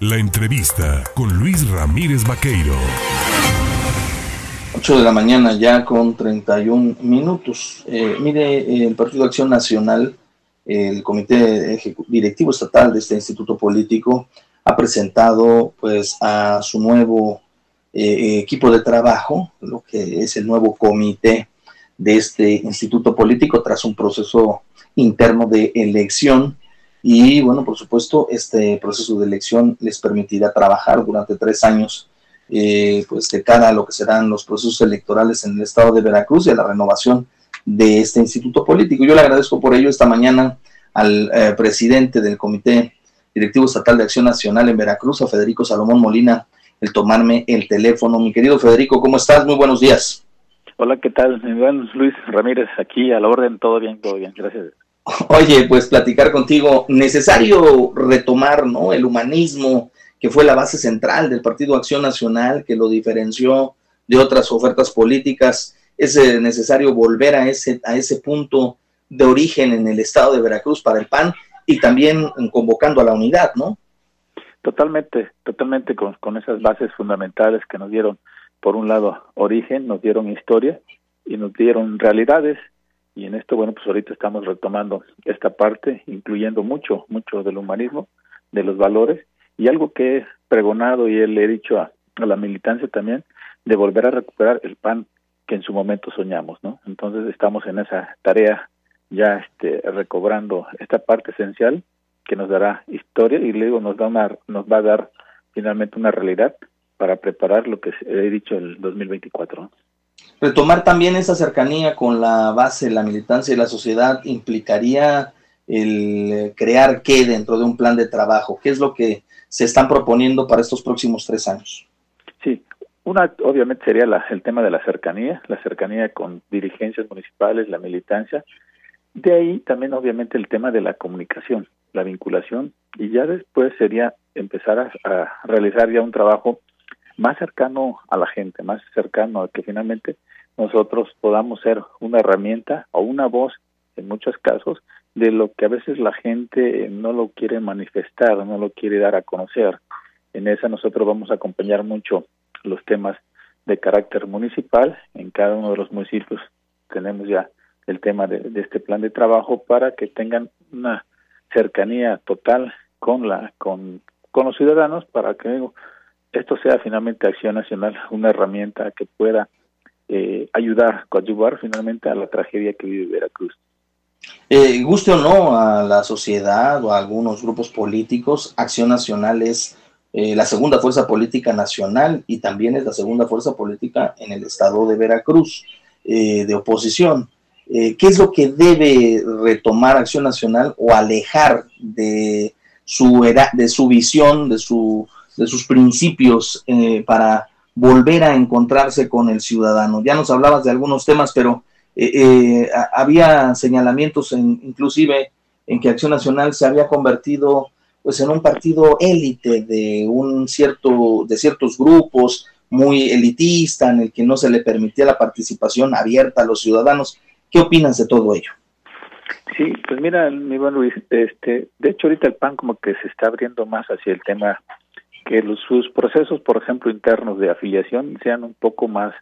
La entrevista con Luis Ramírez Vaqueiro. 8 de la mañana ya con 31 minutos. Eh, mire, el Partido Acción Nacional, el Comité Directivo Estatal de este instituto político, ha presentado pues a su nuevo eh, equipo de trabajo, lo que es el nuevo comité de este instituto político tras un proceso interno de elección. Y bueno, por supuesto, este proceso de elección les permitirá trabajar durante tres años, eh, pues de cara a lo que serán los procesos electorales en el estado de Veracruz y a la renovación de este instituto político. Yo le agradezco por ello esta mañana al eh, presidente del Comité Directivo Estatal de Acción Nacional en Veracruz, a Federico Salomón Molina, el tomarme el teléfono. Mi querido Federico, ¿cómo estás? Muy buenos días. Hola, ¿qué tal? Luis Ramírez, aquí a la orden, todo bien, todo bien, gracias. Oye, pues platicar contigo, necesario retomar, ¿no? El humanismo, que fue la base central del Partido Acción Nacional, que lo diferenció de otras ofertas políticas. Es eh, necesario volver a ese, a ese punto de origen en el estado de Veracruz para el PAN y también convocando a la unidad, ¿no? Totalmente, totalmente con, con esas bases fundamentales que nos dieron, por un lado, origen, nos dieron historia y nos dieron realidades y en esto, bueno, pues ahorita estamos retomando esta parte, incluyendo mucho, mucho del humanismo, de los valores, y algo que he pregonado y le he dicho a, la militancia también, de volver a recuperar el pan que en su momento soñamos, ¿no? Entonces estamos en esa tarea ya este, recobrando esta parte esencial que nos dará historia y luego nos da una, nos va a dar finalmente una realidad para preparar lo que he dicho el 2024 retomar también esa cercanía con la base, la militancia y la sociedad implicaría el eh, crear qué dentro de un plan de trabajo? ¿Qué es lo que se están proponiendo para estos próximos tres años? Sí, una obviamente sería el tema de la cercanía, la cercanía con dirigencias municipales, la militancia. De ahí también obviamente el tema de la comunicación, la vinculación y ya después sería empezar a realizar ya un trabajo más cercano a la gente, más cercano a que finalmente nosotros podamos ser una herramienta o una voz en muchos casos de lo que a veces la gente no lo quiere manifestar, no lo quiere dar a conocer. En esa nosotros vamos a acompañar mucho los temas de carácter municipal. En cada uno de los municipios tenemos ya el tema de, de este plan de trabajo para que tengan una cercanía total con la con, con los ciudadanos para que esto sea finalmente Acción Nacional una herramienta que pueda eh, ayudar, coadyuvar finalmente a la tragedia que vive Veracruz. Eh, guste o no a la sociedad o a algunos grupos políticos, Acción Nacional es eh, la segunda fuerza política nacional y también es la segunda fuerza política en el estado de Veracruz de oposición. ¿Qué es lo que debe retomar Acción Nacional o alejar de su, de su visión, de su de sus principios eh, para volver a encontrarse con el ciudadano. Ya nos hablabas de algunos temas, pero eh, eh, había señalamientos en, inclusive en que Acción Nacional se había convertido pues en un partido élite de un cierto de ciertos grupos muy elitista en el que no se le permitía la participación abierta a los ciudadanos. ¿Qué opinas de todo ello? Sí, pues mira, mi buen Luis, este, de hecho ahorita el PAN como que se está abriendo más hacia el tema que los, sus procesos, por ejemplo, internos de afiliación sean un poco más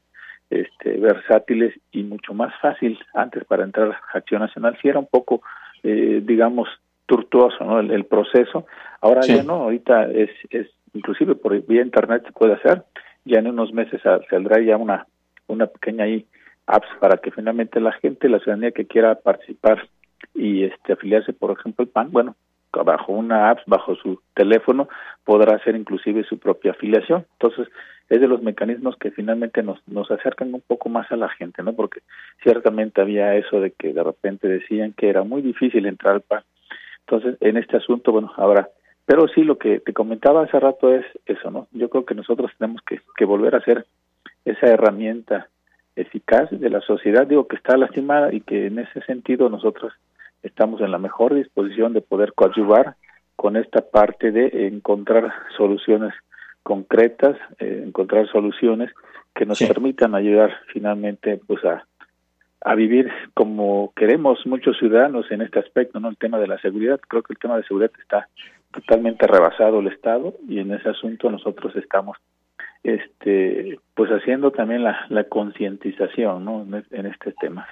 este, versátiles y mucho más fácil antes para entrar a Acción Nacional. Si era un poco, eh, digamos, tortuoso ¿no? el, proceso, ahora ya no, ahorita es, es, inclusive por vía internet se puede hacer, ya en unos meses saldrá ya una, una pequeña ahí apps para que finalmente la gente, la ciudadanía que quiera participar y este afiliarse, por ejemplo, el PAN, bueno, bajo una app, bajo su teléfono, podrá hacer inclusive su propia afiliación. Entonces, es de los mecanismos que finalmente nos, nos acercan un poco más a la gente, ¿no? Porque ciertamente había eso de que de repente decían que era muy difícil entrar al PAN. Entonces, en este asunto, bueno, ahora, pero sí lo que te comentaba hace rato es eso, ¿no? Yo creo que nosotros tenemos que, que volver a ser esa herramienta eficaz de la sociedad, digo que está lastimada y que en ese sentido nosotros estamos en la mejor disposición de poder coadyuvar con esta parte de encontrar soluciones concretas, eh, encontrar soluciones que nos permitan ayudar finalmente pues a, a vivir como queremos muchos ciudadanos en este aspecto, ¿no? El tema de la seguridad, creo que el tema de seguridad está totalmente rebasado el Estado y en ese asunto nosotros estamos este pues haciendo también la, la concientización ¿no? en, este tema.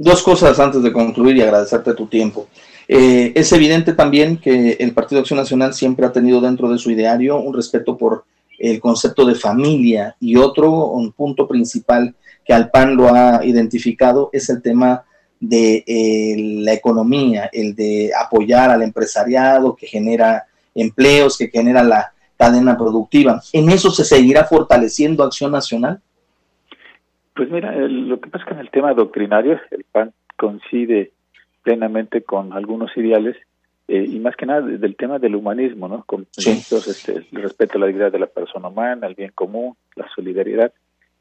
Dos cosas antes de concluir y agradecerte tu tiempo. Eh, es evidente también que el Partido Acción Nacional siempre ha tenido dentro de su ideario un respeto por el concepto de familia y otro un punto principal que al PAN lo ha identificado es el tema de eh, la economía, el de apoyar al empresariado que genera empleos, que genera la cadena productiva. ¿En eso se seguirá fortaleciendo Acción Nacional? Pues mira, lo que pasa es que en el tema doctrinario el PAN coincide plenamente con algunos ideales eh, y más que nada del tema del humanismo, ¿no? Con este, el respeto a la dignidad de la persona humana, el bien común, la solidaridad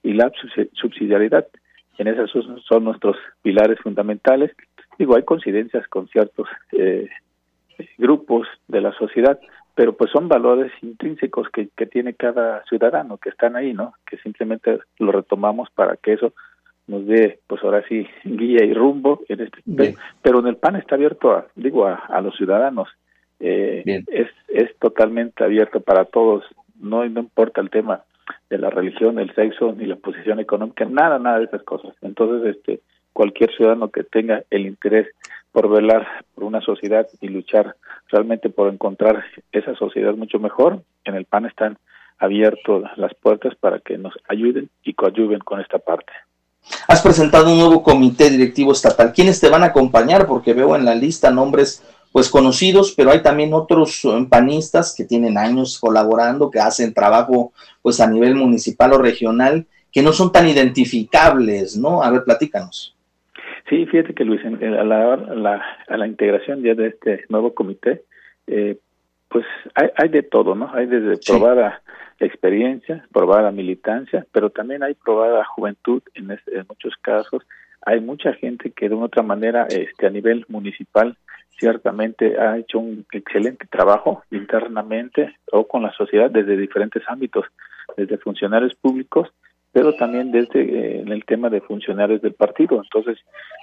y la subsidiariedad. En esas son nuestros pilares fundamentales. Digo, hay coincidencias con ciertos eh, grupos de la sociedad, pero pues son valores intrínsecos que, que tiene cada ciudadano que están ahí, ¿no? Que simplemente lo retomamos para que eso nos dé, pues ahora sí, guía y rumbo en este pero, en el PAN está abierto, a, digo, a, los ciudadanos, eh, es, es totalmente abierto para todos, no, no importa el tema de la religión, el sexo, ni la posición económica, nada, nada de esas cosas. Entonces, este, cualquier ciudadano que tenga el interés por velar por una sociedad y luchar realmente por encontrar esa sociedad mucho mejor, en el PAN están abiertas las puertas para que nos ayuden y coadyuven con esta parte. Has presentado un nuevo comité directivo estatal. ¿Quiénes te van a acompañar? Porque veo en la lista nombres pues conocidos, pero hay también otros panistas que tienen años colaborando, que hacen trabajo pues a nivel municipal o regional, que no son tan identificables, ¿no? A ver, platícanos. Sí, fíjate que Luis, a la, a la integración ya de este nuevo comité, eh, pues hay, hay de todo, ¿no? Hay desde probada experiencia, probada militancia, pero también hay probada juventud en, en muchos casos. Hay mucha gente que de una otra manera, este, a nivel municipal, ciertamente ha hecho un excelente trabajo internamente o con la sociedad desde diferentes ámbitos, desde funcionarios públicos, pero también desde eh, en el tema de funcionarios del partido. Entonces,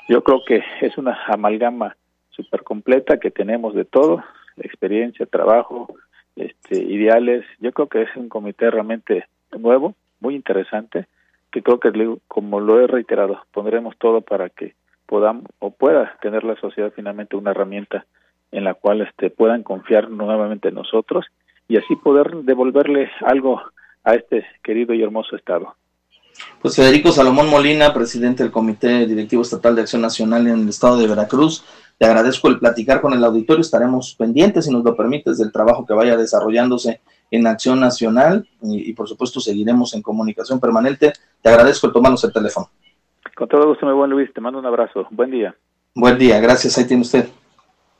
yo creo que es una amalgama súper completa que tenemos de todo, experiencia, trabajo, este, ideales. Yo creo que es un comité realmente nuevo, muy interesante, que creo que, como lo he reiterado, pondremos todo para que podamos o pueda tener la sociedad finalmente una herramienta en la cual este, puedan confiar nuevamente en nosotros y así poder devolverle algo a este querido y hermoso Estado. Pues Federico Salomón Molina, presidente del Comité Directivo Estatal de Acción Nacional en el Estado de Veracruz, te agradezco el platicar con el auditorio, estaremos pendientes, si nos lo permites, del trabajo que vaya desarrollándose en Acción Nacional y, por supuesto seguiremos en comunicación permanente. Te agradezco el tomarnos el teléfono. Con todo gusto, mi buen Luis, te mando un abrazo. Buen día. Buen día, gracias. Ahí tiene usted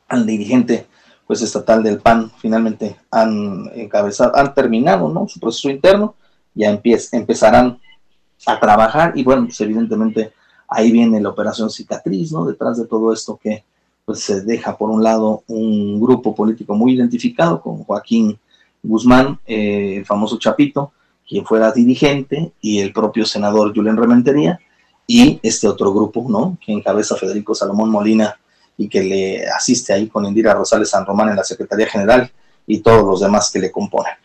al dirigente pues estatal del PAN. Finalmente han encabezado, han terminado ¿no? su proceso interno, ya empezarán a trabajar y bueno, pues evidentemente ahí viene la operación cicatriz, ¿no? Detrás de todo esto que pues se deja por un lado un grupo político muy identificado con Joaquín Guzmán, eh, el famoso Chapito, quien fuera dirigente, y el propio senador Julián Rementería, y este otro grupo, ¿no? Que encabeza Federico Salomón Molina y que le asiste ahí con Indira Rosales San Román en la Secretaría General y todos los demás que le componen.